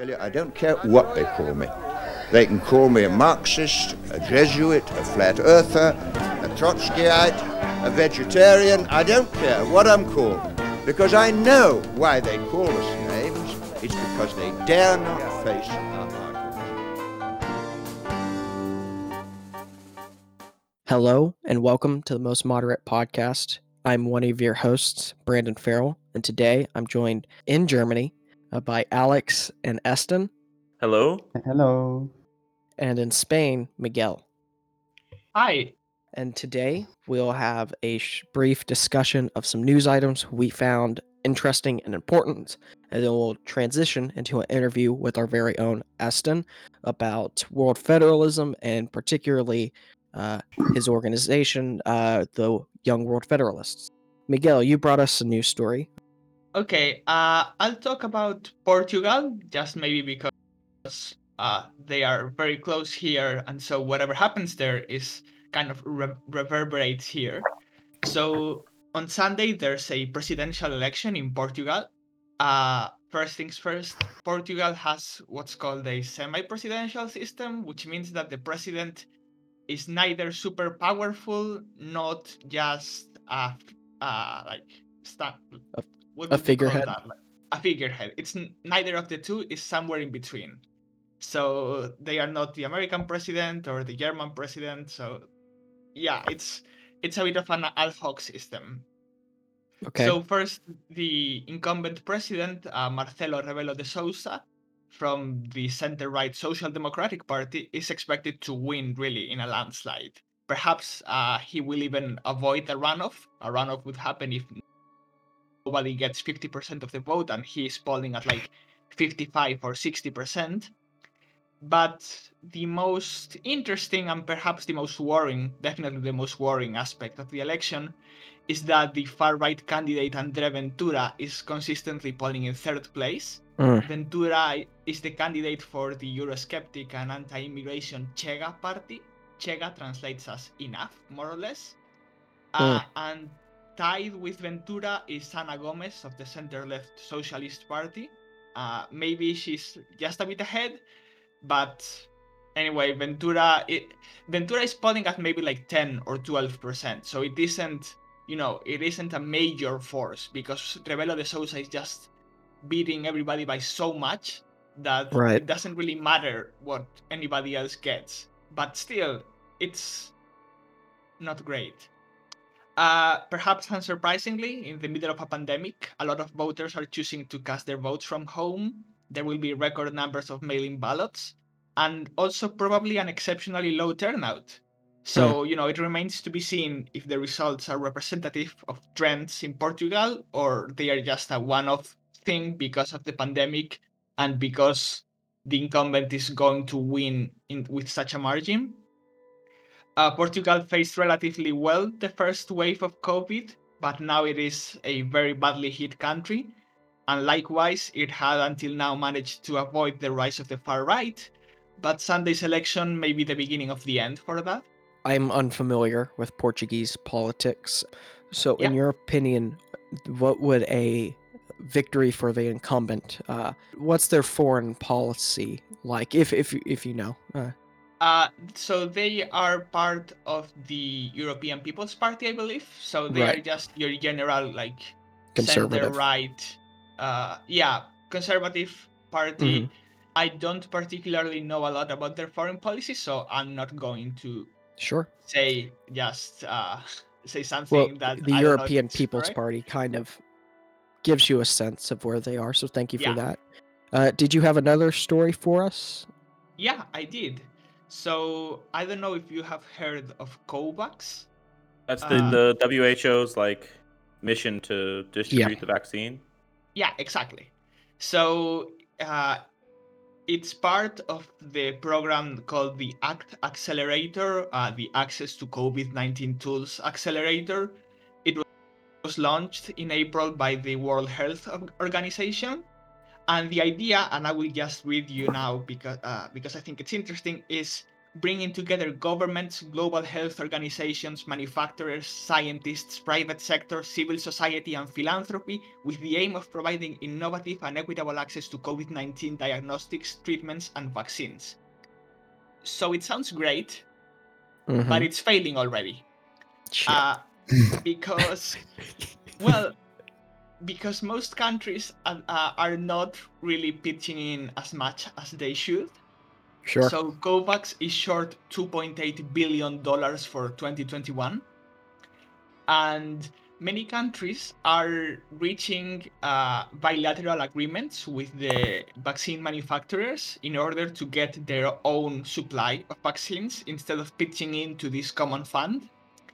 tell you, I don't care what they call me. They can call me a Marxist, a Jesuit, a flat earther, a Trotskyite, a vegetarian. I don't care what I'm called. Because I know why they call us names. It's because they dare not face our arguments. Hello, and welcome to the Most Moderate Podcast. I'm one of your hosts, Brandon Farrell, and today I'm joined in Germany uh, by Alex and Eston, Hello. Hello. and in Spain, Miguel. Hi. And today we'll have a sh- brief discussion of some news items we found interesting and important, and then we'll transition into an interview with our very own Eston about world federalism and particularly uh, his organization, uh, the Young World Federalists. Miguel, you brought us a news story. Okay. Uh, I'll talk about Portugal, just maybe because uh, they are very close here, and so whatever happens there is kind of re- reverberates here. So on Sunday, there's a presidential election in Portugal. Uh, first things first, Portugal has what's called a semi-presidential system, which means that the president is neither super powerful, not just a uh, like sta- what a would you call figurehead? a figurehead. It's neither of the two. Is somewhere in between. So they are not the American president or the German president. So yeah, it's it's a bit of an ad hoc system. Okay. So first, the incumbent president, uh, Marcelo Rebelo de Sousa, from the center-right Social Democratic Party, is expected to win really in a landslide. Perhaps uh, he will even avoid a runoff. A runoff would happen if nobody gets 50% of the vote and he is polling at like 55 or 60%. But the most interesting and perhaps the most worrying, definitely the most worrying aspect of the election is that the far right candidate Andre Ventura is consistently polling in third place. Mm. Ventura is the candidate for the Eurosceptic and anti immigration Chega party. Chega translates as enough, more or less. Uh, and tied with Ventura is Ana Gomes of the center left Socialist Party. Uh, maybe she's just a bit ahead, but anyway, Ventura it, Ventura is polling at maybe like 10 or 12 percent, so it isn't you know it isn't a major force because Rebelo de Sousa is just beating everybody by so much that Right. it doesn't really matter what anybody else gets. But still, it's not great. Uh, perhaps unsurprisingly, in the middle of a pandemic, a lot of voters are choosing to cast their votes from home. There will be record numbers of mail in ballots and also probably an exceptionally low turnout. So, you know, it remains to be seen if the results are representative of trends in Portugal or they are just a one off thing because of the pandemic and because the incumbent is going to win in, with such a margin. Uh, Portugal faced relatively well the first wave of COVID, but now it is a very badly hit country. And likewise, it had until now managed to avoid the rise of the far right. But Sunday's election may be the beginning of the end for that. I'm unfamiliar with Portuguese politics. So, in your opinion, what would a victory for the incumbent? Uh, what's their foreign policy like? If if if you know, uh, Uh, so they are part of the European People's Party, I believe. So they are just your general like Conservative. right. Uh, yeah, conservative party. Mhm. I don't particularly know a lot about their foreign policy, so I'm not going to sure. say just uh, say Well, something that the I don't know European People's correct. Party kind of gives you a sense of where they are. So, thank you for Yeah. that. Uh, did you have another story for us? Yeah, I did. So I don't know if you have heard of COVAX. That's the, Uh, the WHO's like mission to distribute the vaccine. Yeah, exactly. So uh, it's part of the program called the ACT Accelerator, uh, the Access to COVID 19 Tools Accelerator. It was launched in April by the World Health Organization. And the idea, and I will just read you now because uh, because I think it's interesting, is bringing together governments, global health organizations, manufacturers, scientists, private sector, civil society, and philanthropy with the aim of providing innovative and equitable access to COVID 19 diagnostics, treatments, and vaccines. So it sounds great, but Mhm. it's failing already. Uh, because, well, because most countries are, uh, are not really pitching in as much as they should. sure. So COVAX is short 2.8 billion dollars for 2021, and many countries are reaching uh, bilateral agreements with the vaccine manufacturers in order to get their own supply of vaccines instead of pitching into this common fund.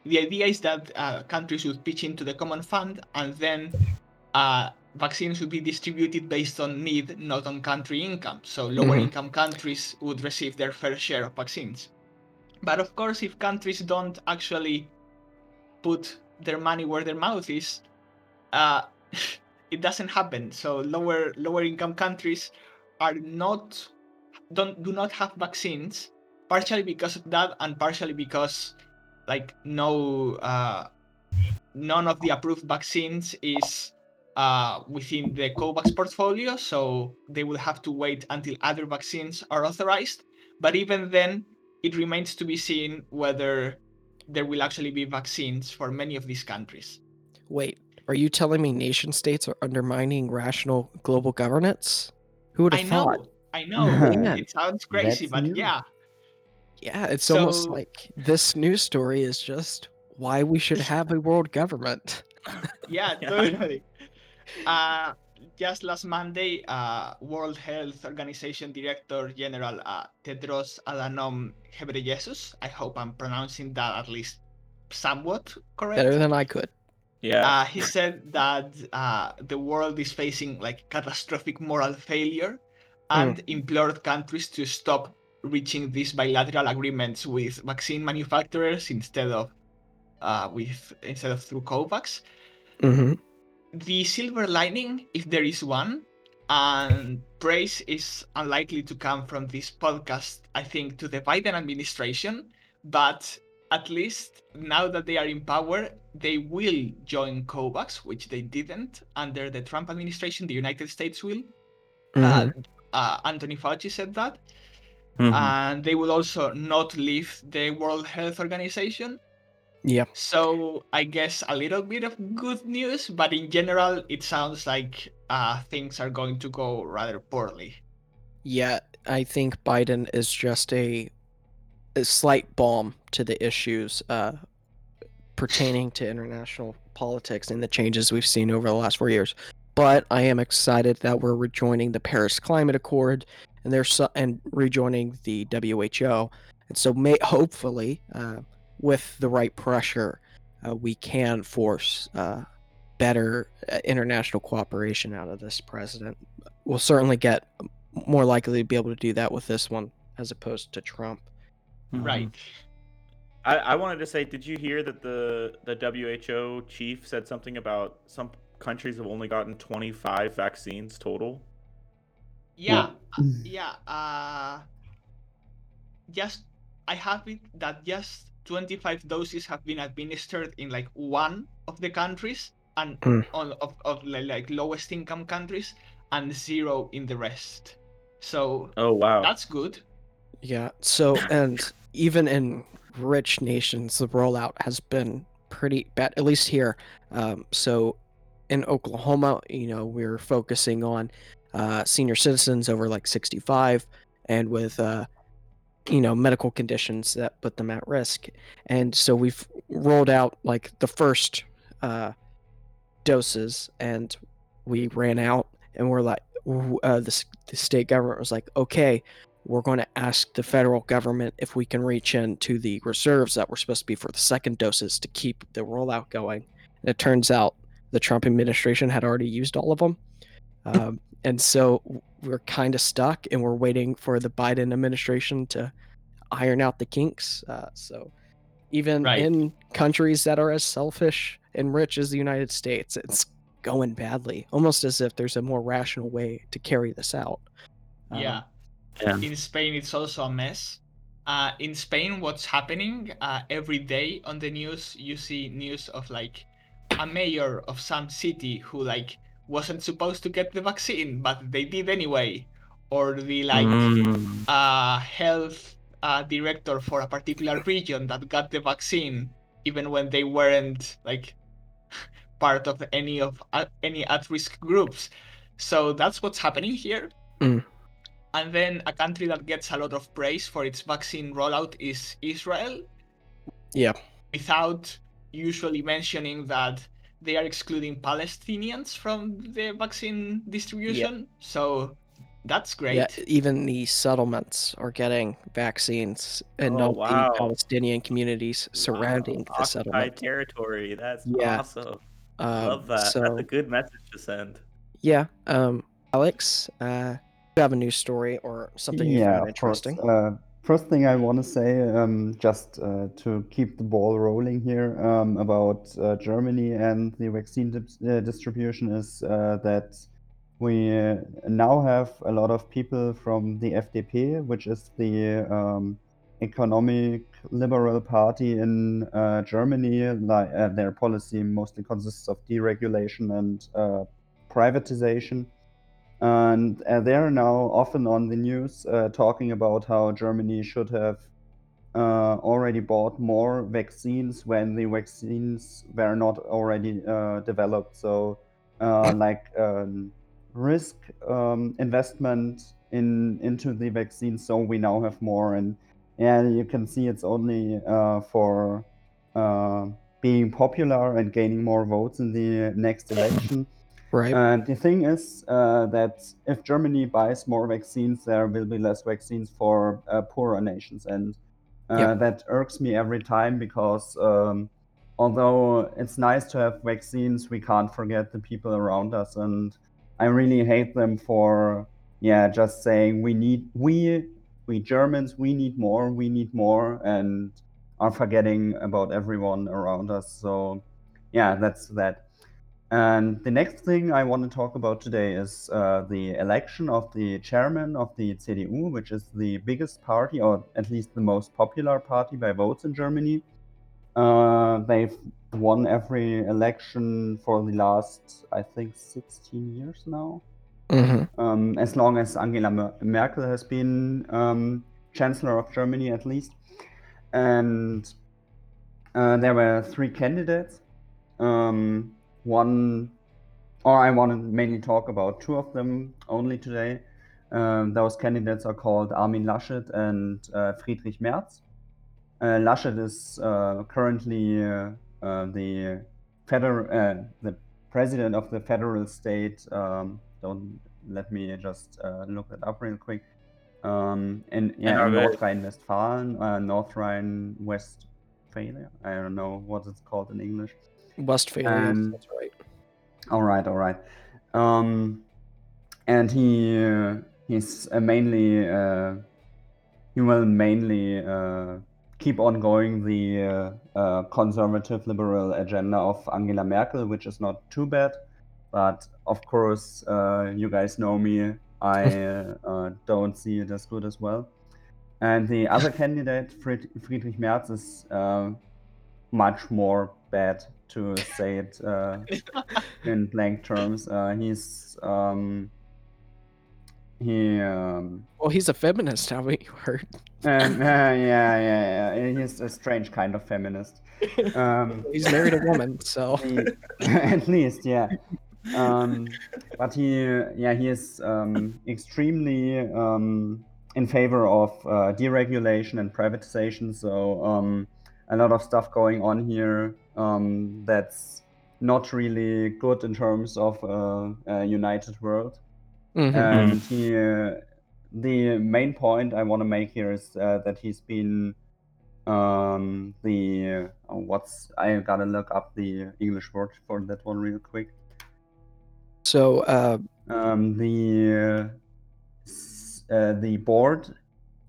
The idea is that uh, countries would pitch into the common fund, and then uh, vaccines would be distributed based on need, not on country income. So lower Mhm. income countries would receive their fair share of vaccines. But of course, if countries don't actually put their money where their mouth is, uh, it doesn't happen. So lower lower income countries are not don't do not have vaccines, partially because of that, and partially because like no uh, none of the approved vaccines is uh, within the COVAX portfolio, so they will have to wait until other vaccines are authorized. But even then, it remains to be seen whether there will actually be vaccines for many of these countries. Wait, are you telling me nation states are undermining rational global governance? Who would I have thought? know, I know, Man. it sounds crazy, That's but new. yeah, Yeah, it's almost like this news story is just why we should have a world government. yeah, Yeah. totally. Uh, just last Monday, uh, World Health Organization Director General uh, Tedros Adhanom Ghebreyesus, I hope I'm pronouncing that at least somewhat correct. Better than I could. Yeah. Uh, he said that uh, the world is facing like catastrophic moral failure and implored countries to stop reaching these bilateral agreements with vaccine manufacturers instead of uh, with instead of through COVAX. hmm The silver lining, if there is one, and praise is unlikely to come from this podcast, I think, to the Biden administration, but at least now that they are in power, they will join COVAX, which they didn't under the Trump administration. The United States will. Mm-hmm. Uh, uh, Anthony Fauci said that. Mhm. And they will also not leave the World Health Organization. Yeah. So I guess a little bit of good news, but in general, it sounds like uh, things are going to go rather poorly. Yeah, I think Biden is just a, a slight balm to the issues uh, pertaining to international politics and the changes we've seen over the last four years. But I am excited that we're rejoining the Paris Climate Accord and there's so, and rejoining the WHO. And so, may hopefully, uh, with the right pressure, uh, we can force uh, better uh, international cooperation out of this president. We'll certainly get more likely to be able to do that with this one as opposed to Trump. Right. I, I wanted to say, did you hear that the the WHO chief said something about some countries have only gotten 25 vaccines total? Yeah. uh, Yeah. Uh, just I have it that just 25 doses have been administered in like one of the countries and Mm. on of, of like lowest income countries and zero in the rest. So Oh wow. that's good. Yeah. So, and even in rich nations, the rollout has been pretty bad, at least here. Um, so, in Oklahoma, you know, we're focusing on uh, senior citizens over like 65 and with, uh, you know, medical conditions that put them at risk. And so we've rolled out like the first uh, doses and we ran out and we're like, uh, the, the state government was like, okay, we're going to ask the federal government if we can reach into the reserves that were supposed to be for the second doses to keep the rollout going. And it turns out the Trump administration had already used all of them. Um, and so we're kind of stuck and we're waiting for the Biden administration to iron out the kinks. Uh, so even Right. in countries that are as selfish and rich as the United States, it's going badly, almost as if there's a more rational way to carry this out. Um, yeah. Yeah. In Spain, it's also a mess. Uh, in Spain, what's happening uh, every day on the news? You see news of like a mayor of some city who like wasn't supposed to get the vaccine, but they did anyway, or the like Mm. uh, health uh, director for a particular region that got the vaccine even when they weren't like part of any of uh, any at-risk groups. So that's what's happening here. Mm. And then a country that gets a lot of praise for its vaccine rollout is Israel. Yeah. Without usually mentioning that they are excluding Palestinians from the vaccine distribution. So that's great. Yeah, even the settlements are getting vaccines and Oh, not wow. the Palestinian communities surrounding Wow, the occupied settlement. territory. That's Yeah. awesome. Um, Love that. So That's a good message to send. yeah, um, Alex, uh, you have a news story or something yeah, found of course. interesting? Uh, first thing I want to say, um, just uh, to keep the ball rolling here um, about uh, Germany and the vaccine dis- uh, distribution is uh, that we now have a lot of people from the FDP, which is the um, economic liberal party in uh, Germany. Like uh, their policy mostly consists of deregulation and privatization and uh, they're now often on the news uh, talking about how Germany should have uh, already bought more vaccines when the vaccines were not already uh, developed. So, uh, like um, risk um, investment in into the vaccine, so we now have more. And yeah, you can see it's only uh, for uh, being popular and gaining more votes in the next election. Right. And the thing is uh, that if Germany buys more vaccines, there will be less vaccines for uh, poorer nations, and uh, Yeah. that irks me every time because um, although it's nice to have vaccines, we can't forget the people around us, and I really hate them for yeah just saying we need we we Germans we need more we need more and are forgetting about everyone around us. So yeah, that's that. And the next thing I want to talk about today is uh, the election of the chairman of the CDU, which is the biggest party, or at least the most popular party by votes in Germany. Uh, they've won every election for the last, I think, 16 years now. hmm Um, as long as Angela Merkel has been um, Chancellor of Germany, at least. And uh, there were three candidates. Um, one, or I want to mainly talk about two of them only today. Um, those candidates are called Armin Laschet and uh, Friedrich Merz. Uh, Laschet is uh, currently uh, uh, the federal, uh, the president of the federal state. Um, don't let me just uh, look it up real quick. Um, in yeah, in. North Rhine-Westphalia, uh, North Rhine-Westphalia. I don't know what it's called in English. Westphalia. Um, that's right. All right, all right. Um, and he uh, he's uh, mainly uh, he will mainly uh, keep on going the uh, uh, conservative liberal agenda of Angela Merkel, which is not too bad. But of course, uh, you guys know me. I don't see it as good as well. And the other candidate, Friedrich Merz, is uh, much more bad to say it uh, in blank terms. Uh, he's um, he um, Well, he's a feminist, haven't you heard? um, uh, yeah, yeah, yeah. He's a strange kind of feminist. Um, He's married a woman, so he- at least, yeah. Um, but he, yeah, he is um, extremely um, in favor of uh, deregulation and privatization. So um, a lot of stuff going on here um, that's not really good in terms of uh, a united world. Mhm. And he, uh, the main point I want to make here is uh, that he's been um, the uh, what's I gotta look up the English word for that one real quick. so uh, Um, the uh, the board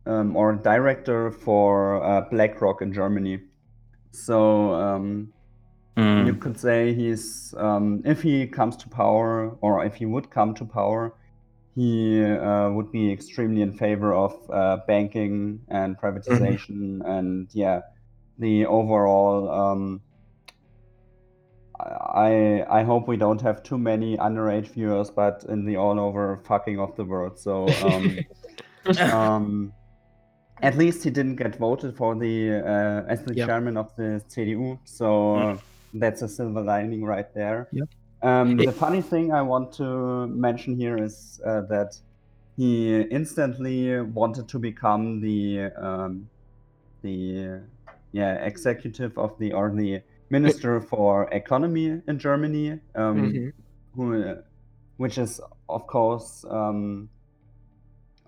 um, or director for uh, BlackRock in Germany. So um, you Mm. could say he's um, if he comes to power or if he would come to power he uh, would be extremely in favor of uh, banking and privatization and yeah, the overall. I I hope we don't have too many underage viewers, but in the all over fucking of the world. So um, um, at least he didn't get voted for the uh, as the Yep. chairman of the CDU. So uh, that's a silver lining right there. Yep. Um, the funny thing I want to mention here is uh, that he instantly wanted to become the um, the yeah executive of the or the minister for economy in Germany. Um, Mhm. who, uh, which is of course um,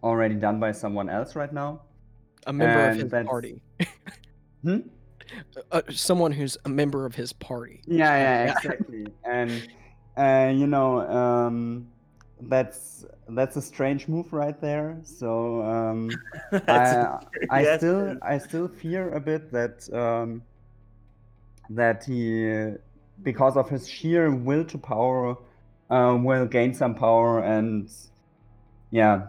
already done by someone else right now. A member of his that's- party. Hmm? Uh, someone who's a member of his party. Yeah, yeah, Yeah. exactly. and uh, you know, um, that's that's a strange move right there. So um, I, I Yes, still. I still fear a bit that um, that he, because of his sheer will to power, uh, will gain some power and yeah,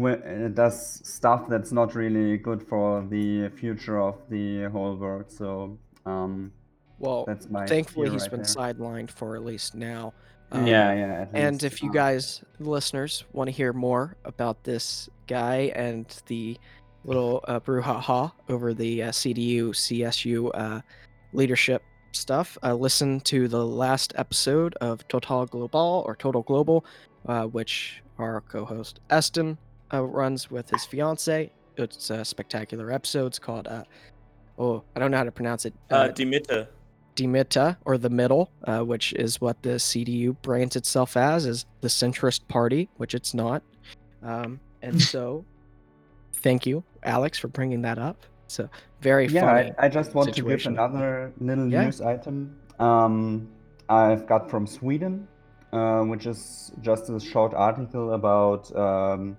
uh, does stuff that's not really good for the future of the whole world. So um, Well, that's my thankfully he's right been there. sidelined for at least now. Um, yeah, yeah. at And if you um, guys, listeners, want to hear more about this guy and the little uh, brouhaha over the uh, CDU, CSU uh, leadership stuff, uh, listen to the last episode of Total Global or Total Global, uh, which our co host Eston uh, runs with his fiance. It's a spectacular episode. It's called, uh, oh, I don't know how to pronounce it. Uh, Die Mitte. Dimita or the middle, uh, which is what the CDU brands itself as, is the centrist party, which it's not. Um, and so, thank you, Alex, for bringing that up. It's a very yeah, funny. I, I just want situation. to give another little Yeah. news item. Um, I've got from Sweden, uh, which is just a short article about um,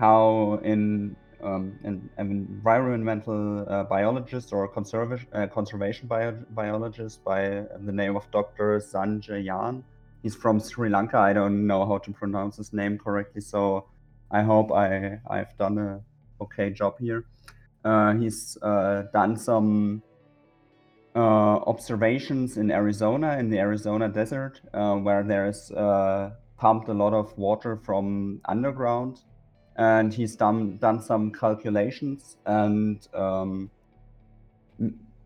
how in um, an, environmental uh, biologist or conservation uh, conservation bio- biologist by the name of Dr. Sanjay Yan. He's from Sri Lanka. I don't know how to pronounce his name correctly, so I hope I I've done a okay job here. Uh, he's uh, done some uh, observations in Arizona, in the Arizona desert, where there's uh, pumped a lot of water from underground, and he's done done some calculations and um,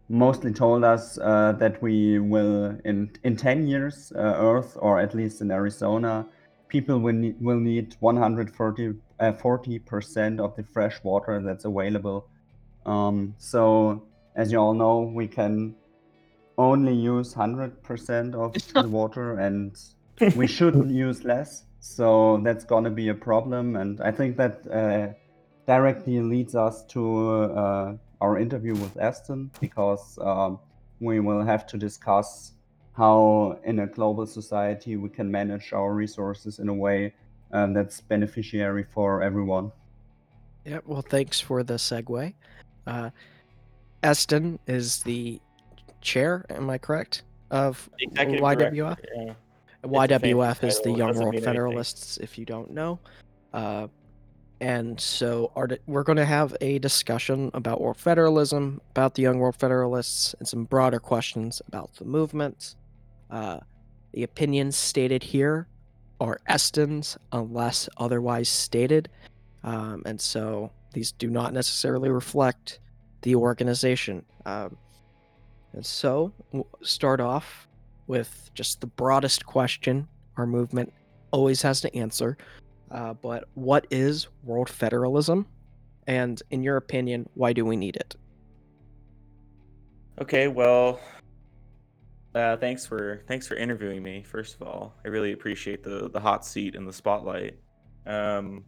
mostly told us uh, that we will in in 10 years uh, earth or at least in arizona people will need, will need 140 uh, 40% of the fresh water that's available um, so as you all know we can only use 100% of the water and we should use less so that's going to be a problem and i think that uh, directly leads us to uh, our interview with Eston because um, we will have to discuss how, in a global society, we can manage our resources in a way um, that's beneficiary for everyone. Yeah, well, thanks for the segue. Uh, Eston is the chair, am I correct, of Executive YWF? director, yeah. YWF is the Young World mean anything. Federalists, if you don't know. Uh, and so our, we're going to have a discussion about World Federalism, about the Young World Federalists, and some broader questions about the movement. Uh, the opinions stated here are Eston's unless otherwise stated. Um, and so these do not necessarily reflect the organization. Um, and so we'll start off with just the broadest question our movement always has to answer. Uh, but what is world federalism? And in your opinion, why do we need it? Okay, well, uh, thanks for thanks for interviewing me. First of all, I really appreciate the the hot seat and the spotlight. Um,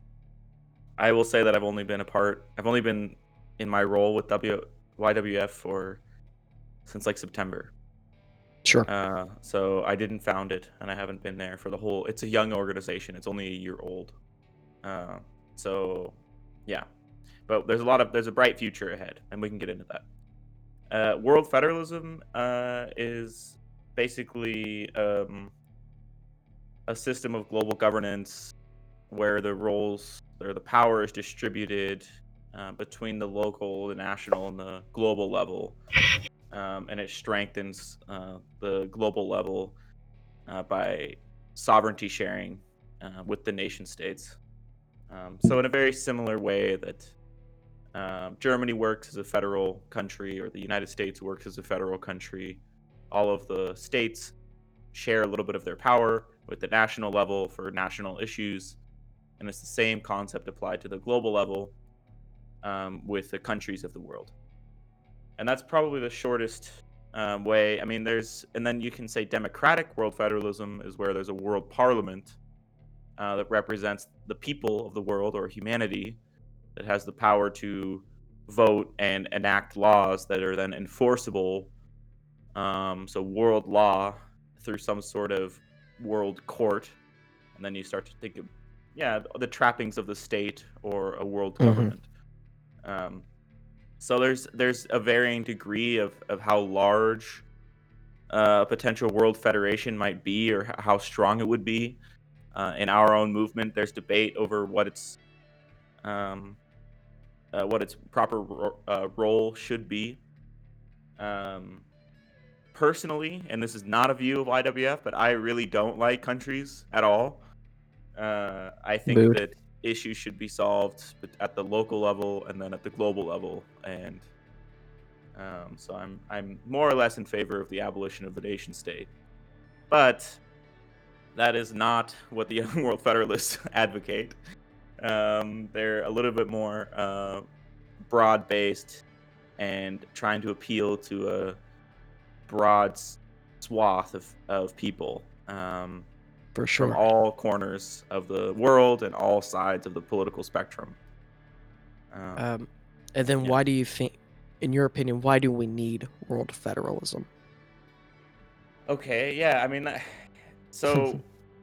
I will say that I've only been a part. I've only been in my role with W YWF for since like September. Sure. Uh, so I didn't found it, and I haven't been there for the whole. It's a young organization. It's only a year old. Uh, so, yeah, but there's a lot of there's a bright future ahead, and we can get into that. Uh, world federalism uh, is basically um, a system of global governance where the roles or the power is distributed uh, between the local, the national, and the global level, um, and it strengthens uh, the global level uh, by sovereignty sharing uh, with the nation states. Um, so, in a very similar way that um, Germany works as a federal country, or the United States works as a federal country, all of the states share a little bit of their power with the national level for national issues. And it's the same concept applied to the global level um, with the countries of the world. And that's probably the shortest um, way. I mean, there's, and then you can say democratic world federalism is where there's a world parliament uh, that represents the people of the world or humanity that has the power to vote and enact laws that are then enforceable. Um, so, world law through some sort of world court, and then you start to think of, yeah, the trappings of the state or a world Mhm. government. Um, so there's there's a varying degree of of how large uh, a potential world federation might be or how strong it would be. Uh, in our own movement, there's debate over what its um, uh, what its proper ro- uh, role should be. Um, personally, and this is not a view of YWF, but I really don't like countries at all. Uh, I think Mood. that issues should be solved at the local level and then at the global level, and um, so I'm I'm more or less in favor of the abolition of the nation state, but that is not what the Young World Federalists advocate. Um, they're a little bit more uh, broad-based and trying to appeal to a broad swath of, of people um, for from sure. all corners of the world and all sides of the political spectrum. Um, Um, and then Yeah. why do you think, in your opinion, why do we need world federalism? Okay, yeah, I mean, so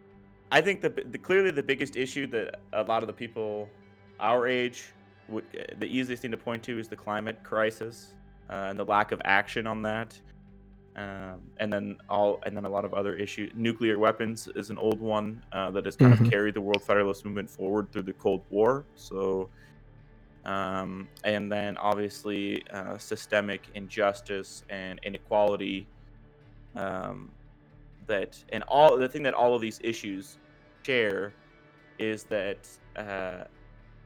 I think the, the clearly the biggest issue that a lot of the people our age would the easiest thing to point to is the climate crisis uh, and the lack of action on that. Um, and then all and then a lot of other issues. Nuclear weapons is an old one uh, that has kind Mhm. of carried the World Federalist movement forward through the Cold War. So, um, and then obviously uh, systemic injustice and inequality um, that and all the thing that all of these issues share is that uh,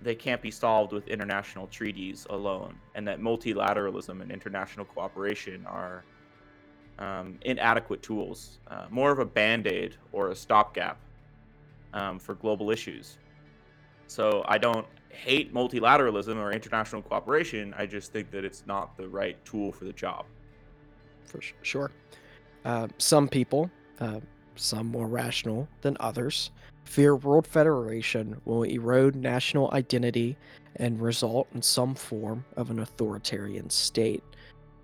they can't be solved with international treaties alone, and that multilateralism and international cooperation are um, inadequate tools, uh, more of a band aid or a stopgap um, for global issues. So I don't hate multilateralism or international cooperation. I just think that it's not the right tool for the job. For sure. Uh, some people, uh, some more rational than others, fear world federation will erode national identity and result in some form of an authoritarian state.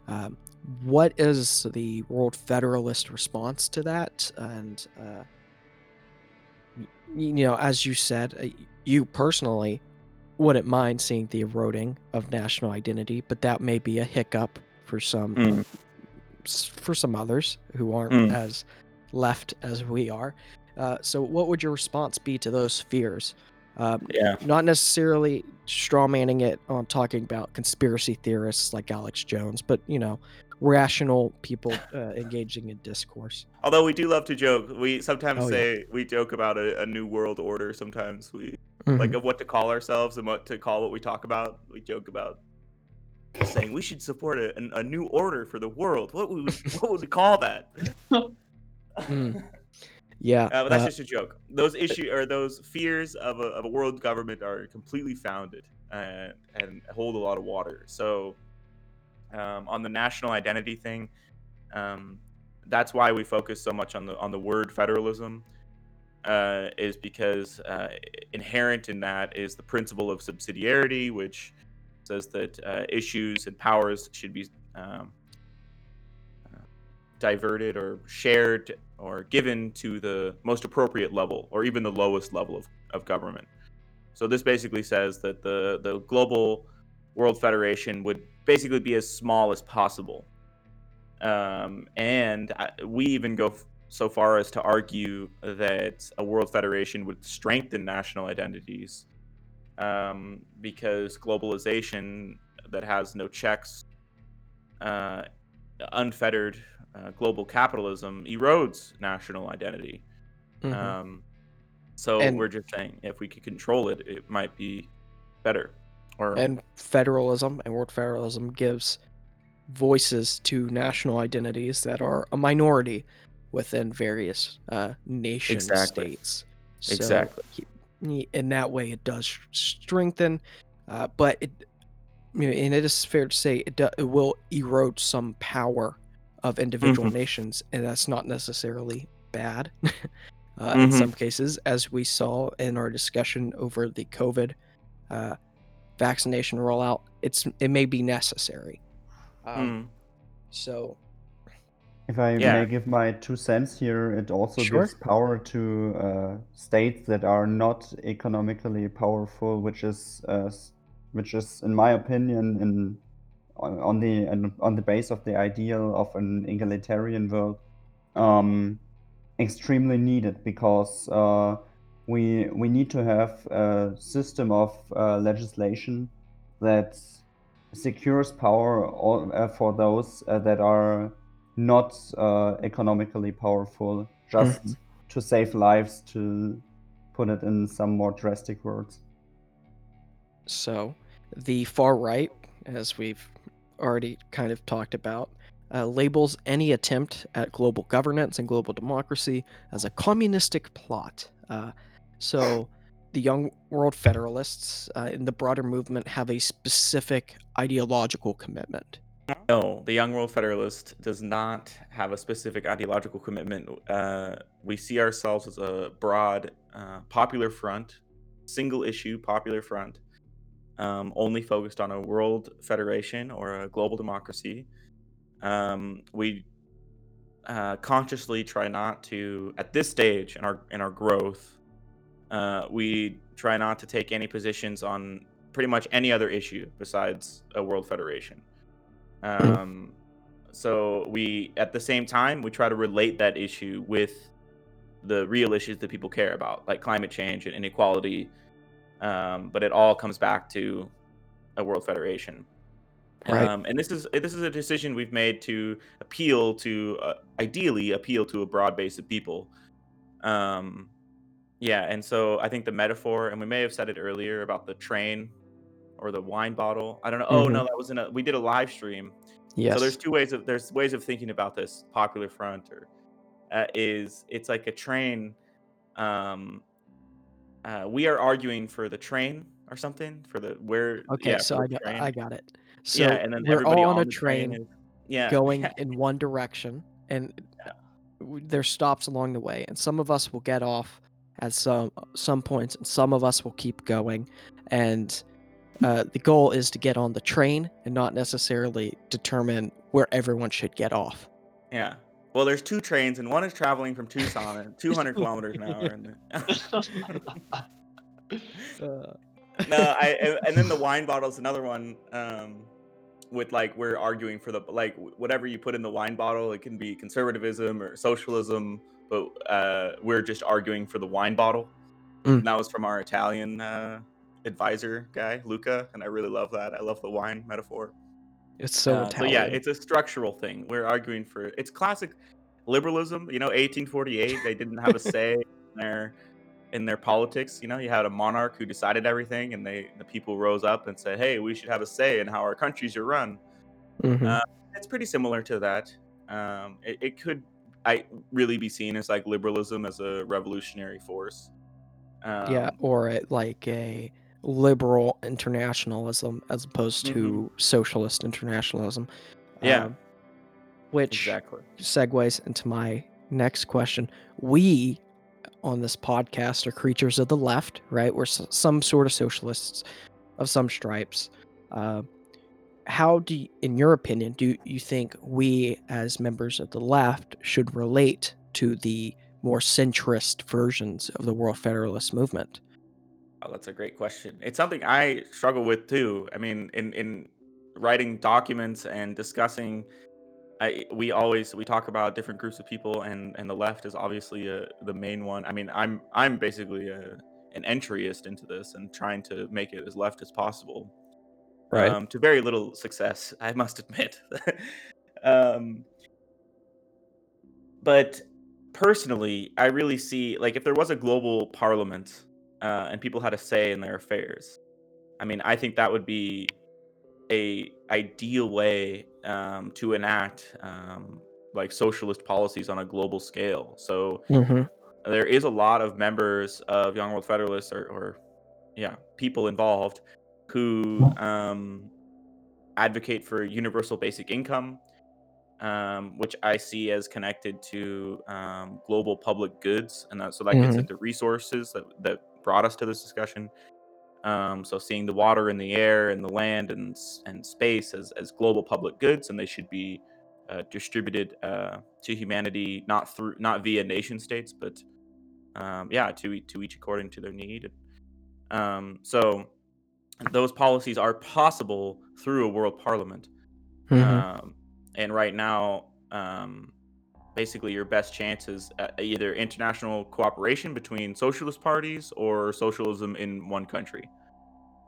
Um, what is the World Federalist response to that? And uh, you know, as you said, uh, you personally wouldn't mind seeing the eroding of national identity, but that may be a hiccup for some Mm. for some others who aren't Mm. as left as we are. Uh, so, what would your response be to those fears? Um, Yeah. not necessarily strawmanning it on talking about conspiracy theorists like Alex Jones, but you know, rational people uh, engaging in discourse. Although we do love to joke, we sometimes Oh, yeah. say we joke about a, a new world order. Sometimes we like Mhm. of what to call ourselves and what to call what we talk about. We joke about saying we should support a, a new order for the world. What would we, what would we call that? Mm. Yeah, Uh, but that's uh, just a joke. Those issue or those fears of a, of a world government are completely founded and, and hold a lot of water. So, um, on the national identity thing, um, that's why we focus so much on the on the word federalism. Uh, is because uh, inherent in that is the principle of subsidiarity, which says that uh, issues and powers should be um, uh, diverted or shared or given to the most appropriate level or even the lowest level of, of government. So this basically says that the, the global world federation would basically be as small as possible. Um, and I, we even go f- so far as to argue that a world federation would strengthen national identities um, because globalization that has no checks, uh, unfettered uh, global capitalism erodes national identity. Mhm. Um, so And- we're just saying if we could control it, it might be better. Or and federalism and world federalism gives voices to national identities that are a minority within various uh, nation Exactly. states. So, Exactly. in that way, it does strengthen, uh, but it, you know, and it is fair to say it, do, it will erode some power of individual Mhm. nations, and that's not necessarily bad. uh, In Mhm. some cases, as we saw in our discussion over the COVID uh, vaccination rollout, it's it may be necessary. Um, Mm, So If I Yeah. may give my two cents here, it also Sure. gives power to uh, states that are not economically powerful, which is, uh, which is, in my opinion, in on on the on the base of the ideal of an egalitarian world, um, extremely needed because uh, we we need to have a system of uh, legislation that secures power all, uh, for those uh, that are not uh, economically powerful, just to save lives, to put it in some more drastic words. So, the far right, as we've already kind of talked about, uh, labels any attempt at global governance and global democracy as a communistic plot. Uh, so, the Young World Federalists uh, in the broader movement have a specific ideological commitment. No, the Young World Federalist does not have a specific ideological commitment. Uh, we see ourselves as a broad, uh, popular front, single issue popular front, um, only focused on a world federation or a global democracy. Um, we uh, consciously try not to, at this stage in our in our growth, uh, we try not to take any positions on pretty much any other issue besides a world federation. Um, so we, at the same time, we try to relate that issue with the real issues that people care about, like climate change and inequality. Um, but it all comes back to a world federation. Right. Um, and this is this is a decision we've made to appeal to, uh, ideally, appeal to a broad base of people. Um, yeah, and so I think the metaphor, and we may have said it earlier about the train or the wine bottle. I don't know. Oh Mhm. no, that was in a. We did a live stream. Yes. So there's two ways of there's ways of thinking about this popular front or uh, is it's like a train. Um, uh, we are arguing for the train or something for the where. okay, yeah, so I got, train. I got it. So yeah, and then we're all on, a the train, is- yeah, going in one direction and w- there's stops along the way and some of us will get off at some some points and some of us will keep going and uh, the goal is to get on the train and not necessarily determine where everyone should get off yeah. Well, there's two trains, and one is traveling from Tucson at 200 kilometers an hour. And the- uh, no, I and- and then the wine bottle is another one. Um, with like we're arguing for the like whatever you put in the wine bottle, it can be conservatism or socialism, but uh, we're just arguing for the wine bottle. Mm. And that was from our Italian uh, advisor guy, Luca, and I really love that. I love the wine metaphor. It's so Uh, Italian. yeah, it's a structural thing. We're arguing for it's classic liberalism. You know, 1848, they didn't have a say in their in their politics. You know, you had a monarch who decided everything, and they the people rose up and said, "Hey, we should have a say in how our countries are run." Mhm. uh, It's pretty similar to that. Um, it, it could I really be seen as like liberalism as a revolutionary force. Um, yeah or a, like a liberal internationalism as opposed to socialist internationalism Mm-hmm. Yeah. um, which exactly. segues into my next question. We on this podcast are creatures of the left, right? We're s- some sort of socialists of some stripes. Uh, how do, you, in your opinion, do you think we as members of the left should relate to the more centrist versions of the World Federalist movement? Oh, that's a great question. It's something I struggle with too. I mean, in in writing documents and discussing I we always we talk about different groups of people, and and the left is obviously uh the main one. I mean, I'm I'm basically a, an entryist into this and trying to make it as left as possible. Right. Um, to very little success, I must admit. um, but personally, I really see like if there was a global parliament uh, and people had a say in their affairs, I mean, I think that would be a ideal way um, to enact um, like socialist policies on a global scale. So hmm there is a lot of members of Young World Federalists or, or yeah, people involved who um, advocate for universal basic income, um, which I see as connected to um, global public goods, and that, so that gets Mhm. into resources that that brought us to this discussion. Um, so seeing the water and the air and the land and and space as as global public goods, and they should be uh, distributed uh, to humanity, not through not via nation states, but um, yeah, to to each according to their need. Um, so those policies are possible through a world parliament. hmm Um, and right now, um, basically, your best chance is uh, either international cooperation between socialist parties or socialism in one country.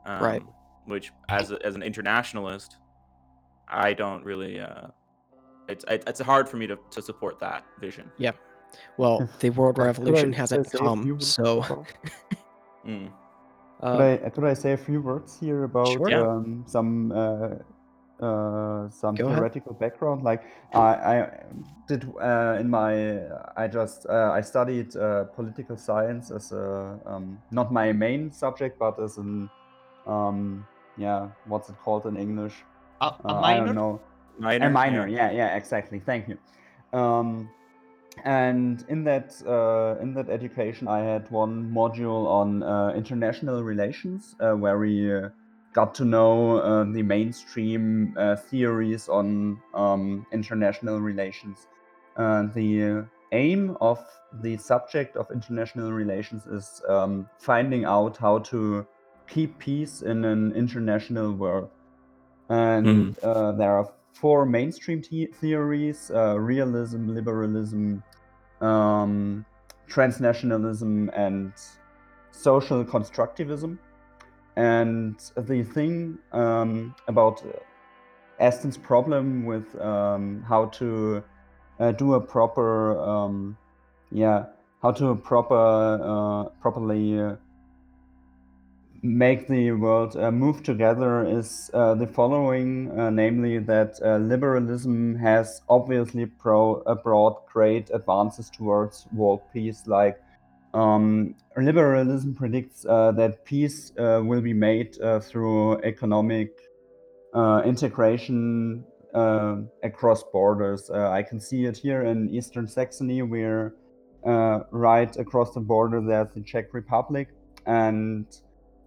Um, Right. Which, as a, as an internationalist, I don't really. Uh, it's it's hard for me to, to support that vision. Yeah. Well, the world revolution hasn't come, so Mm. uh, Could I could I say a few words here about Sure. Um, some uh, uh, some Go ahead. theoretical background? Like I, I did uh, in my I just uh, I studied uh, political science as a um, not my main subject, but as an um, yeah what's it called in English? A, a Uh, I don't know. Minor, A minor, yeah, yeah, exactly. Thank you. Um, and in that uh, in that education, I had one module on uh, international relations, uh, where we uh, got to know uh, the mainstream uh, theories on um, international relations. Uh, the aim of the subject of international relations is um, finding out how to keep peace in an international world. And uh, there are four mainstream the- theories uh, realism, liberalism, um, transnationalism, and social constructivism. And the thing um, about Eston's problem with um, how to uh, do a proper, um, yeah, how to proper, uh, properly uh, make the world uh, move together is uh, the following, uh, namely that uh, liberalism has obviously pro- uh, brought great advances towards world peace. Like um, liberalism predicts uh, that peace uh, will be made uh, through economic uh, integration uh, across borders. Uh, I can see it here in Eastern Saxony, where right across the border there's the Czech Republic, and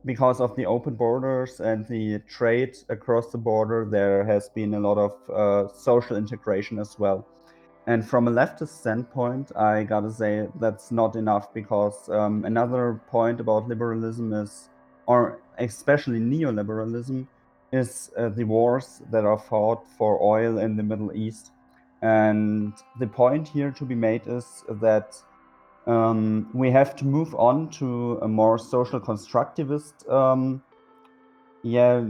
because of the open borders and the trade across the border, there has been a lot of social integration as well. And from a leftist standpoint, I gotta say that's not enough because um, another point about liberalism is, or especially neoliberalism, is uh, the wars that are fought for oil in the Middle East. And the point here to be made is that um, we have to move on to a more social constructivist um, yeah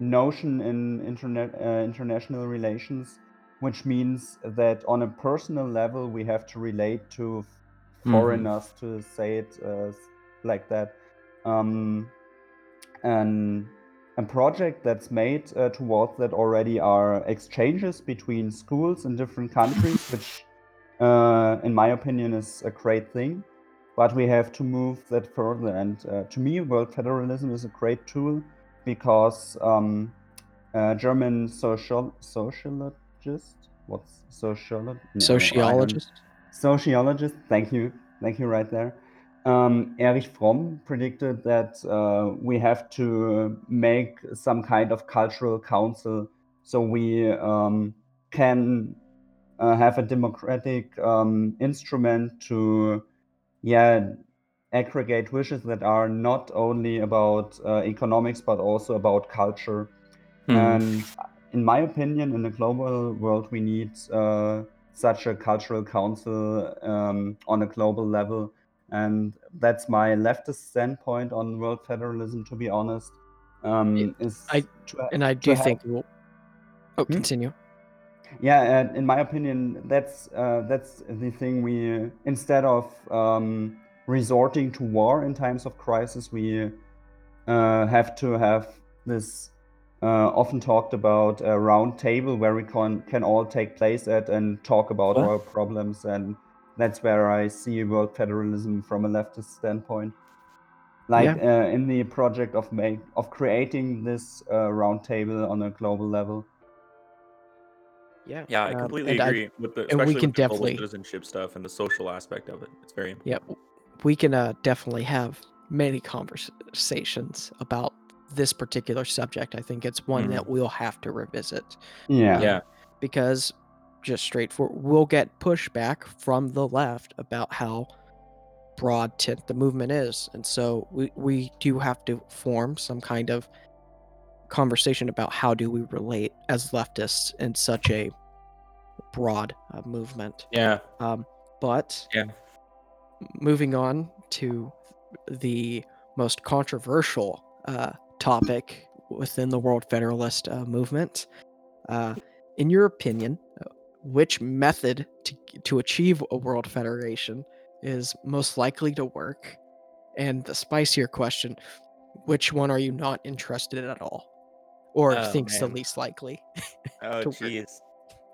notion in uh, international relations which means that on a personal level we have to relate to Mhm. foreigners to say it uh, like that um, and a project that's made uh, towards that already are exchanges between schools in different countries which uh, in my opinion, is a great thing. But we have to move that further. And uh, to me, world federalism is a great tool because um, uh, German social sociologist, what's sociologist? sociologist. Sociologist, thank you, thank you, right there. Um, Erich Fromm predicted that uh, we have to make some kind of cultural council so we um, can uh, have a democratic um, instrument to, yeah, aggregate wishes that are not only about uh, economics but also about culture. Mhm. And in my opinion, in the global world, we need uh, such a cultural council um, on a global level. And that's my leftist standpoint on world federalism, to be honest. Um, is I- to, And I do have- think we'll. Oh, Hmm? continue. yeah, in my opinion, that's uh, that's the thing. We instead of um, resorting to war in times of crisis, we uh, have to have this often talked about a round table where we can can all take place at and talk about What? our problems, and that's where I see world federalism from a leftist standpoint. Like uh, in the project of make of creating this uh, round table on a global level. Yeah. Yeah, I um, completely I- agree with the and we can with the definitely- citizenship stuff and the social aspect of it. It's very Yeah, we can uh, definitely have many conversations about this particular subject. I think it's one Mhm. that we'll have to revisit Yeah. Yeah. because just straightforward, we'll get pushback from the left about how broad tent the movement is, and so we we do have to form some kind of conversation about how do we relate as leftists in such a broad uh, movement. Yeah. Um, but Yeah. moving on to the most controversial uh, topic within the World Federalist uh, movement, uh, in your opinion, which method to to achieve a world federation is most likely to work? And the spicier question, which one are you not interested in at all, or Oh, thinks the least likely? Oh jeez.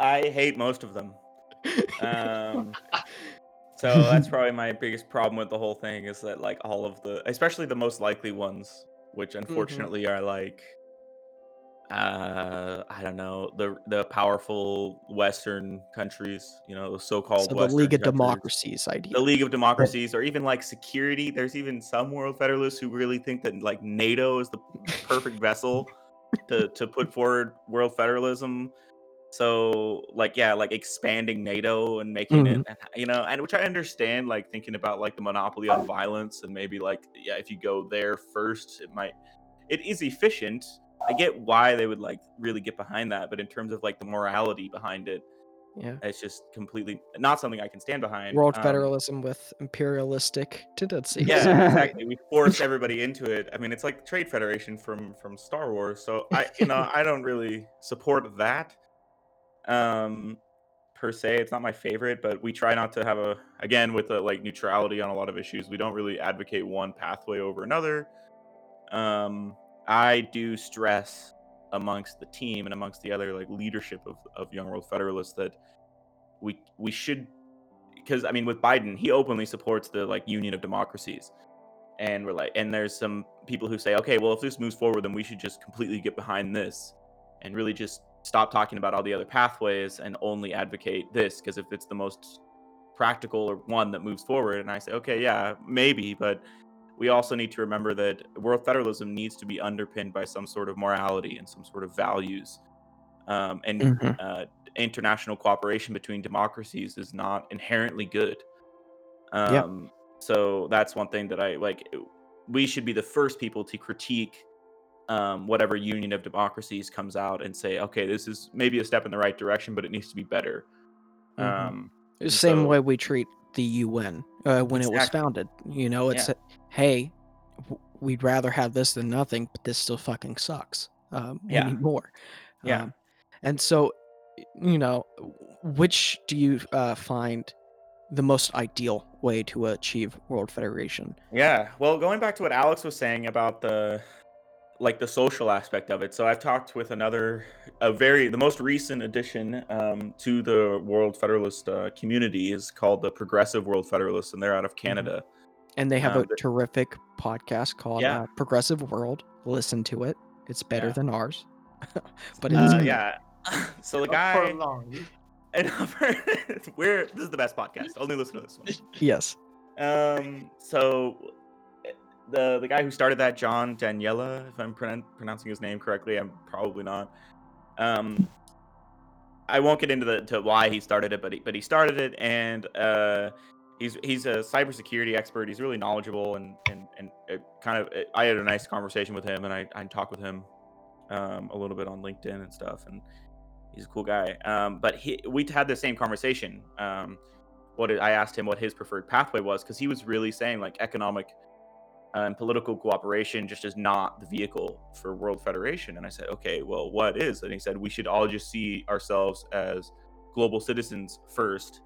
I hate most of them. Um so that's probably my biggest problem with the whole thing is that like all of the especially the most likely ones, which Mm-hmm. unfortunately are like uh I don't know, the the powerful western countries, you know, the so-called so the western League of countries. Democracies idea. the League of Democracies, or even like security. There's even some world federalists who really think that like NATO is the perfect vessel to to put forward world federalism. So like yeah, like expanding NATO and making it, you know, and which I understand, like thinking about like the monopoly on violence and maybe like yeah, if you go there first, it might it is efficient. I get why they would like really get behind that, but in terms of like the morality behind it, yeah. it's just completely not something I can stand behind. World Um, federalism with imperialistic tendencies. yeah, exactly. We force everybody into it. I mean, it's like Trade Federation from from Star Wars. So I, you know, I don't really support that. Um, per se, it's not my favorite, but we try not to have a again with the like neutrality on a lot of issues. We don't really advocate one pathway over another. Um, I do stress amongst the team and amongst the other like leadership of of Young World Federalists that we we should because I mean with Biden, he openly supports the like Union of Democracies. And we're like and there's some people who say, okay, well if this moves forward, then we should just completely get behind this and really just stop talking about all the other pathways and only advocate this because if it's the most practical or one that moves forward and I say, okay, yeah, maybe, but we also need to remember that world federalism needs to be underpinned by some sort of morality and some sort of values. Um, and Mhm. uh, international cooperation between democracies is not inherently good. Um, So that's one thing that I like. We should be the first people to critique um, whatever union of democracies comes out and say, okay, this is maybe a step in the right direction, but it needs to be better. Mhm. Um, The same so- way we treat the UN uh, when it was founded. You know, it's Yeah. hey, we'd rather have this than nothing, but this still fucking sucks. Um, we Yeah. need more. Yeah. Um, and so, you know, which do you uh, find the most ideal way to achieve world federation? Yeah. Well, going back to what Alex was saying about the like the social aspect of it. So I've talked with another a very the most recent addition um, to the World Federalist uh, community is called the Progressive World Federalists, and they're out of Canada. And they have Um, a terrific podcast called Yeah. uh, Progressive World. Listen to it; it's better Yeah. than ours. but it is Uh, yeah. So the Not for guy, long. and we're this is the best podcast. Only listen to this one. yes. Um. So the the guy who started that, John Daniela, if I'm pronoun- pronouncing his name correctly, I'm probably not. Um. I won't get into the to why he started it, but he but he started it, and uh, he's he's a cybersecurity expert. He's really knowledgeable, and and and it kind of I had a nice conversation with him, and I I talked with him um, a little bit on LinkedIn and stuff, and he's a cool guy. Um, but he, we had the same conversation. Um, what I asked him what his preferred pathway was because he was really saying like economic and political cooperation just is not the vehicle for World Federation. And I said, okay, well, what is? And he said we should all just see ourselves as global citizens first.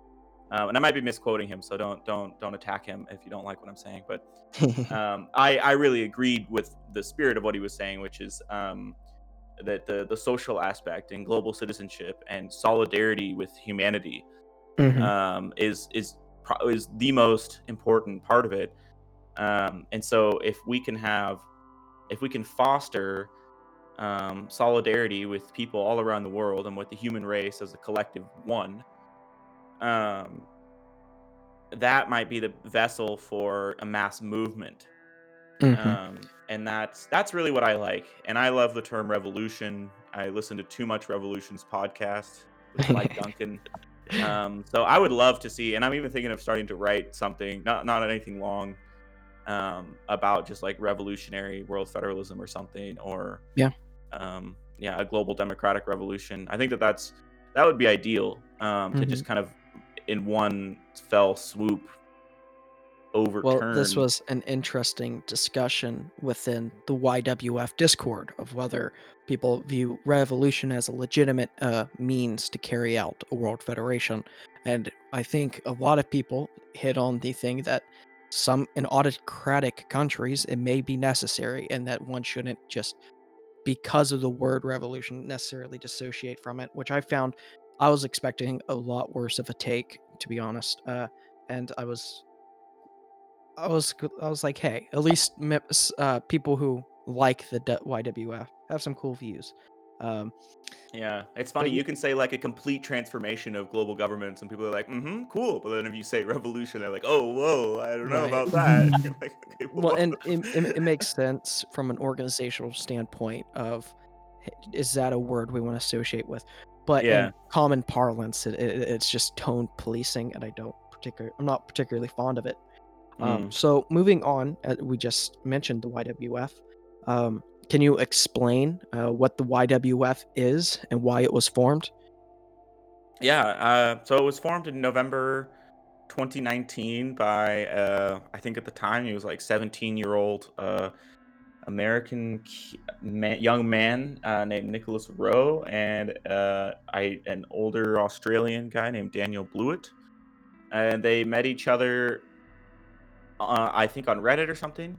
Um, and I might be misquoting him, so don't don't don't attack him if you don't like what I'm saying. But um, I I really agreed with the spirit of what he was saying, which is um, that the the social aspect and global citizenship and solidarity with humanity Mhm. um, is is pro- is the most important part of it. Um, and so, if we can have, if we can foster um, solidarity with people all around the world and with the human race as a collective one, um, that might be the vessel for a mass movement. Mhm. Um, and that's that's really what I like. And I love the term revolution. I listen to too much revolutions podcast with Mike Duncan. Um, so I would love to see, and I'm even thinking of starting to write something, not not anything long, um, about just like revolutionary world federalism or something, or Yeah. um, yeah, a global democratic revolution. I think that that's that would be ideal um, to just kind of in one fell swoop overturn. Well, this was an interesting discussion within the YWF Discord of whether people view revolution as a legitimate uh, means to carry out a world federation. And I think a lot of people hit on the thing that some in autocratic countries it may be necessary and that one shouldn't just because of the word revolution necessarily dissociate from it which i found i was expecting a lot worse of a take to be honest uh, and i was I was I was like, hey, at least uh, people who like the YWF have some cool views. Um, Yeah, it's funny. y- You can say like a complete transformation of global governments, and people are like, "Mm-hmm, cool." But then if you say revolution, they're like, "Oh, whoa, I don't know Right. about that." Like, "Okay, well, and it, it, it makes sense from an organizational standpoint of is that a word we want to associate with? But Yeah. in common parlance, it, it, it's just tone policing, and I don't particular I'm not particularly fond of it. Um, Mm. so moving on, uh, we just mentioned the YWF. Um, can you explain uh, what the YWF is and why it was formed? Yeah, uh, so it was formed in November 2019 by, uh, I think at the time he was like 17 year old uh, American man, young man uh, named Nicholas Rowe and uh, I an older Australian guy named Daniel Blewett, and they met each other, uh, I think on Reddit or something.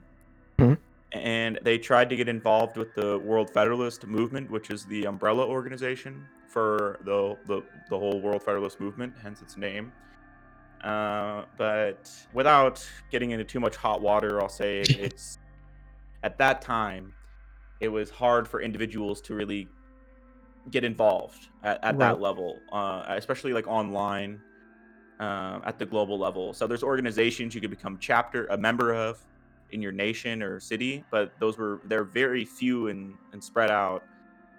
Mhm. And they tried to get involved with the World Federalist Movement, which is the umbrella organization for the the, the whole World Federalist Movement, hence its name. Uh, but without getting into too much hot water, I'll say it's at that time it was hard for individuals to really get involved at, at Right. that level, uh, especially like online uh, at the global level. So there's organizations you could become chapter a member of in your nation or city, but those were they're very few and, and spread out.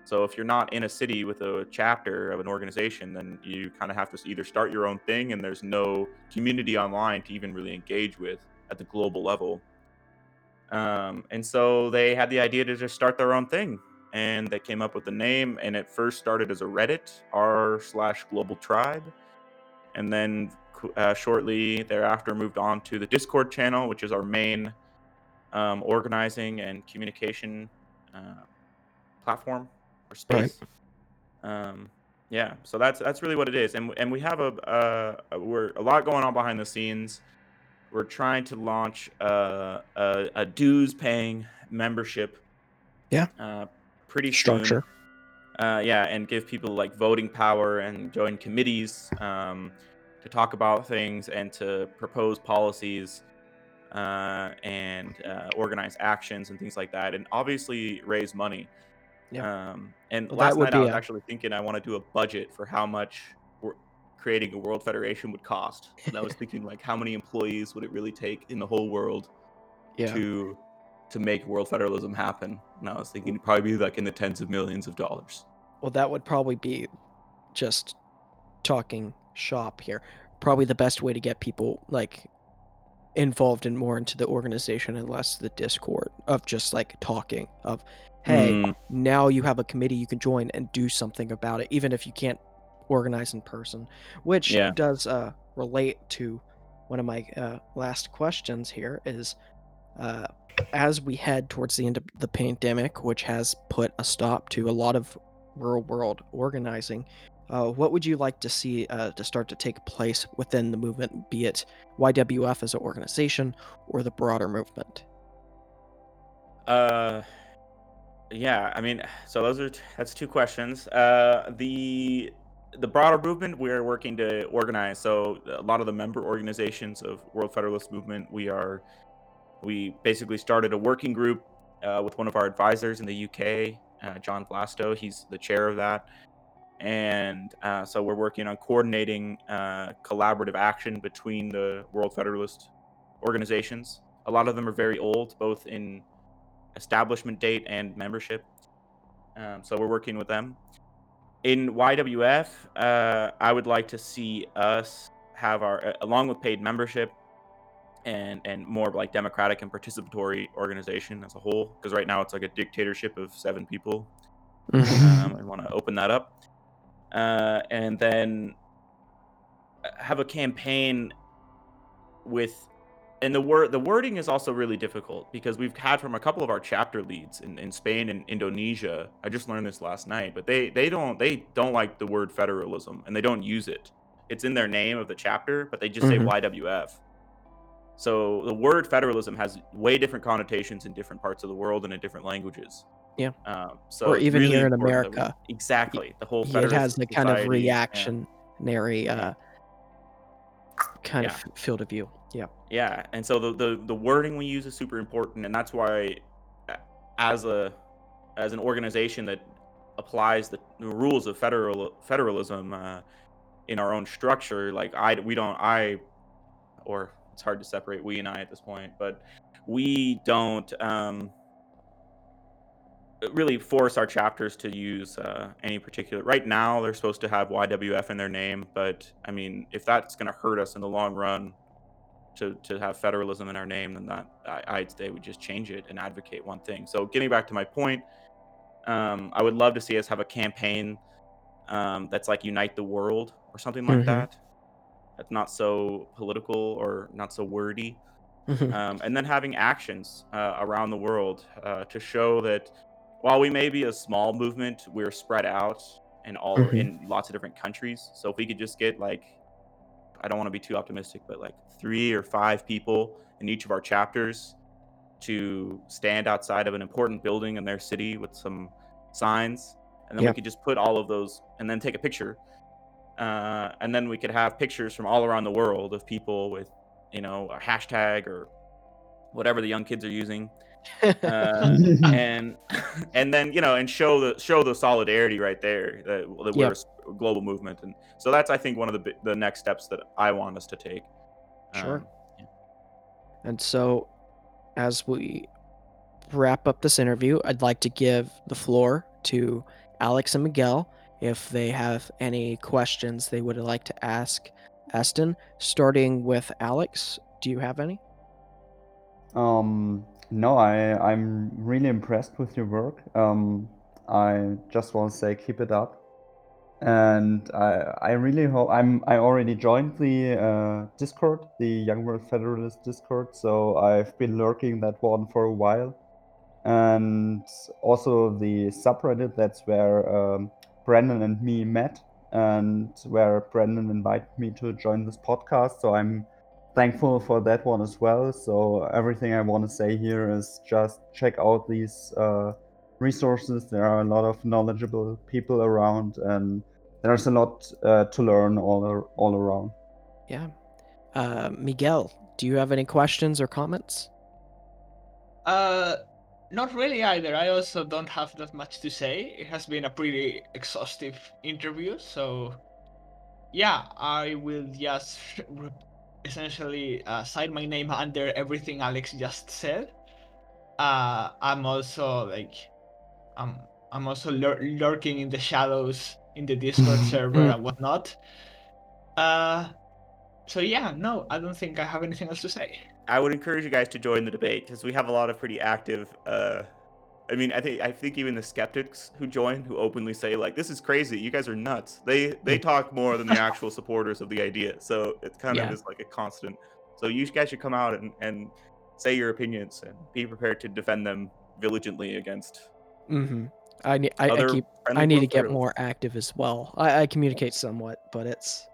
So if you're not in a city with a chapter of an organization, then you kind of have to either start your own thing, and there's no community online to even really engage with at the global level. Um, and so they had the idea to just start their own thing, and they came up with the name. And it first started as a Reddit r slash Global Tribe, and then uh, shortly thereafter moved on to the Discord channel, which is our main um, organizing and communication uh, platform or Right. space. Um, yeah, so that's that's really what it is, and and we have a, uh, a we're a lot going on behind the scenes. We're trying to launch a a, a dues paying membership. Yeah. Uh, pretty soon. Structure. Uh, yeah, and give people like voting power and join committees um, to talk about things and to propose policies uh, and uh, organize actions and things like that, and obviously raise money. Yeah. Um, and Well, last night I was a- actually thinking I want to do a budget for how much creating a world federation would cost. And I was thinking like how many employees would it really take in the whole world Yeah. to to make world federalism happen? And I was thinking it'd probably be like in the tens of millions of dollars. Well, that would probably be just talking shop here. Probably the best way to get people like involved in more into the organization and less the Discord of just like talking of, hey, Mm, now you have a committee you can join and do something about it, even if you can't organize in person, which Yeah. does uh, relate to one of my uh, last questions here is uh, as we head towards the end of the pandemic, which has put a stop to a lot of real world organizing, uh, what would you like to see uh, to start to take place within the movement, be it YWF as an organization or the broader movement? Uh, yeah. I mean, so those are t- that's two questions. Uh, the the broader movement we're working to organize. So a lot of the member organizations of World Federalist Movement, we are we basically started a working group uh, with one of our advisors in the UK, uh, John Blasto. He's the chair of that. And uh, so we're working on coordinating uh, collaborative action between the World Federalist organizations. A lot of them are very old, both in establishment date and membership. Um, so we're working with them. In YWF, uh, I would like to see us have our, uh, along with paid membership, and and more like democratic and participatory organization as a whole. Because right now it's like a dictatorship of seven people. Um, I want to open that up, uh, and then have a campaign with and the word the wording is also really difficult because we've had from a couple of our chapter leads in, in Spain and Indonesia. I just learned this last night, but they they don't they don't like the word federalism and they don't use it. It's in their name of the chapter, but they just Mhm. say YWF. So the word federalism has way different connotations in different parts of the world and in different languages. Yeah. Um, so Or even really here in that we- America. exactly. The whole it has the kind of reactionary uh, kind Yeah. of field of view. Yeah. Yeah, and so the, the the wording we use is super important, and that's why, as a as an organization that applies the, the rules of federal federalism uh, in our own structure, like I we don't I, or it's hard to separate we and I at this point, but we don't um, really force our chapters to use uh, any particular. Right now, they're supposed to have YWF in their name, but I mean, if that's going to hurt us in the long run, to, to have federalism in our name, then that I, I'd say we just change it and advocate one thing. So getting back to my point, um, I would love to see us have a campaign um, that's like unite the world or something like Mhm. that. That's not so political or not so wordy, Mhm. um, and then having actions uh, around the world uh, to show that while we may be a small movement, we're spread out in all Mhm. in lots of different countries. So if we could just get like, I don't want to be too optimistic, but like three or five people in each of our chapters to stand outside of an important building in their city with some signs, and then Yeah. we could just put all of those and then take a picture. Uh, and then we could have pictures from all around the world of people with, you know, a hashtag or whatever the young kids are using, uh, and and then you know, and show the show the solidarity right there that, that we're Yep. a s- global movement, and so that's I think one of the the next steps that I want us to take. Sure. Um, And so, as we wrap up this interview, I'd like to give the floor to Alex and Miguel if they have any questions they would like to ask Eston. Starting with Alex, do you have any? Um, no, I I'm really impressed with your work. Um, I just want to say keep it up, and I I really hope I'm I already joined the uh, Discord, the Young World Federalist Discord, so I've been lurking that one for a while, and also the subreddit. That's where um, Brandon and me met, and where Brandon invited me to join this podcast. So I'm thankful for that one as well. So everything I want to say here is just check out these uh, resources. There are a lot of knowledgeable people around, and there's a lot uh, to learn all ar- all around. Yeah. Uh, Miguel, do you have any questions or comments? Uh, not really either. I also don't have that much to say. It has been a pretty exhaustive interview, so yeah, I will just re- essentially uh, sign my name under everything Alex just said. Uh, I'm also like, I'm I'm also lur- lurking in the shadows in the Discord server and whatnot. Uh, so yeah, no, I don't think I have anything else to say. I would encourage you guys to join the debate because we have a lot of pretty active. Uh, I mean, I think I think even the skeptics who join, who openly say like, "This is crazy, you guys are nuts," they they talk more than the actual supporters of the idea. So it's kind Yeah. of just like a constant. So you guys should come out and, and say your opinions and be prepared to defend them vigilantly against Mm-hmm. I need. I, I keep. I need to get Bolsonaros. more active as well. I, I communicate somewhat, but it's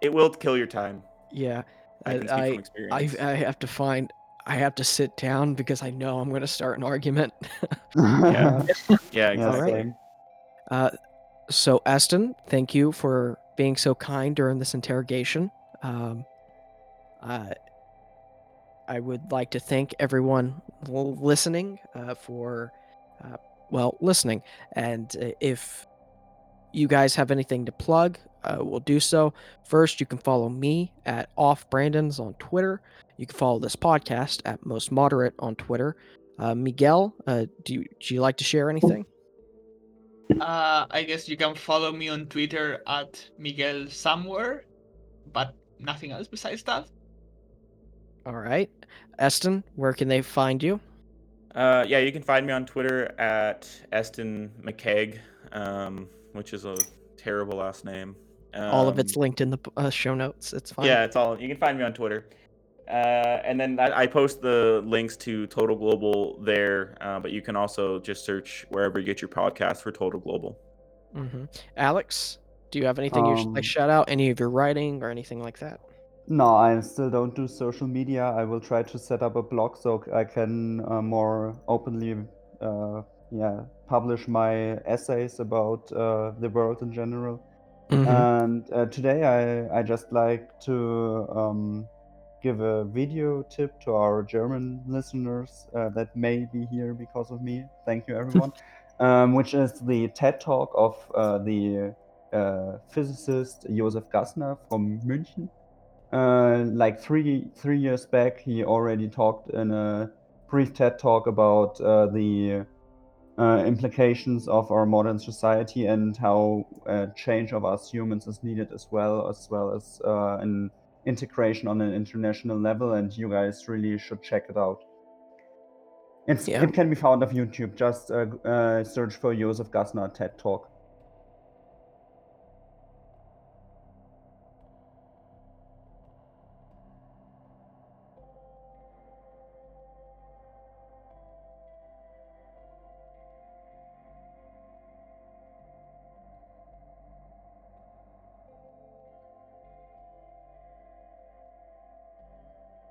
It will kill your time. yeah. I I can speak from I, experience. I I have to find. I have to sit down because I know I'm going to start an argument. Yeah. yeah, Yeah, exactly. Alright. same. Uh, so Eston, thank you for being so kind during this interrogation. Um, I I would like to thank everyone listening uh, for, uh, well, listening. And uh, if you guys have anything to plug, uh, we'll do so. First, you can follow me at Off Brandon's on Twitter. You can follow this podcast at Most Moderate on Twitter. Uh, Miguel, uh, do you, do you like to share anything? Uh, I guess you can follow me on Twitter at Miguel Somewhere, but nothing else besides that. All right. Eston, where can they find you? Uh, yeah, you can find me on Twitter at Eston McKeag, um, which is a terrible last name. All of it's Um, linked in the uh, show notes. It's fine. Yeah, it's all. You can find me on Twitter. Uh, and then I, I post the links to Total Global there, uh, but you can also just search wherever you get your podcast for Total Global. hmm Alex, do you have anything you should Um, like shout out? Any of your writing or anything like that? No, I still don't do social media. I will try to set up a blog so I can uh, more openly, uh, yeah, publish my essays about uh, the world in general. Mhm. And uh, today I, I just like to um, give a video tip to our German listeners uh, that may be here because of me. Thank you, everyone. um, which is the TED Talk of uh, the uh, physicist Josef Gassner from München. Uh, like three three years back, he already talked in a brief TED Talk about uh, the uh, implications of our modern society and how uh, change of us humans is needed as well, as well as uh, an integration on an international level. And you guys really should check it out. It's, Yeah. It can be found on YouTube. Just uh, uh, search for Josef Gassner TED Talk.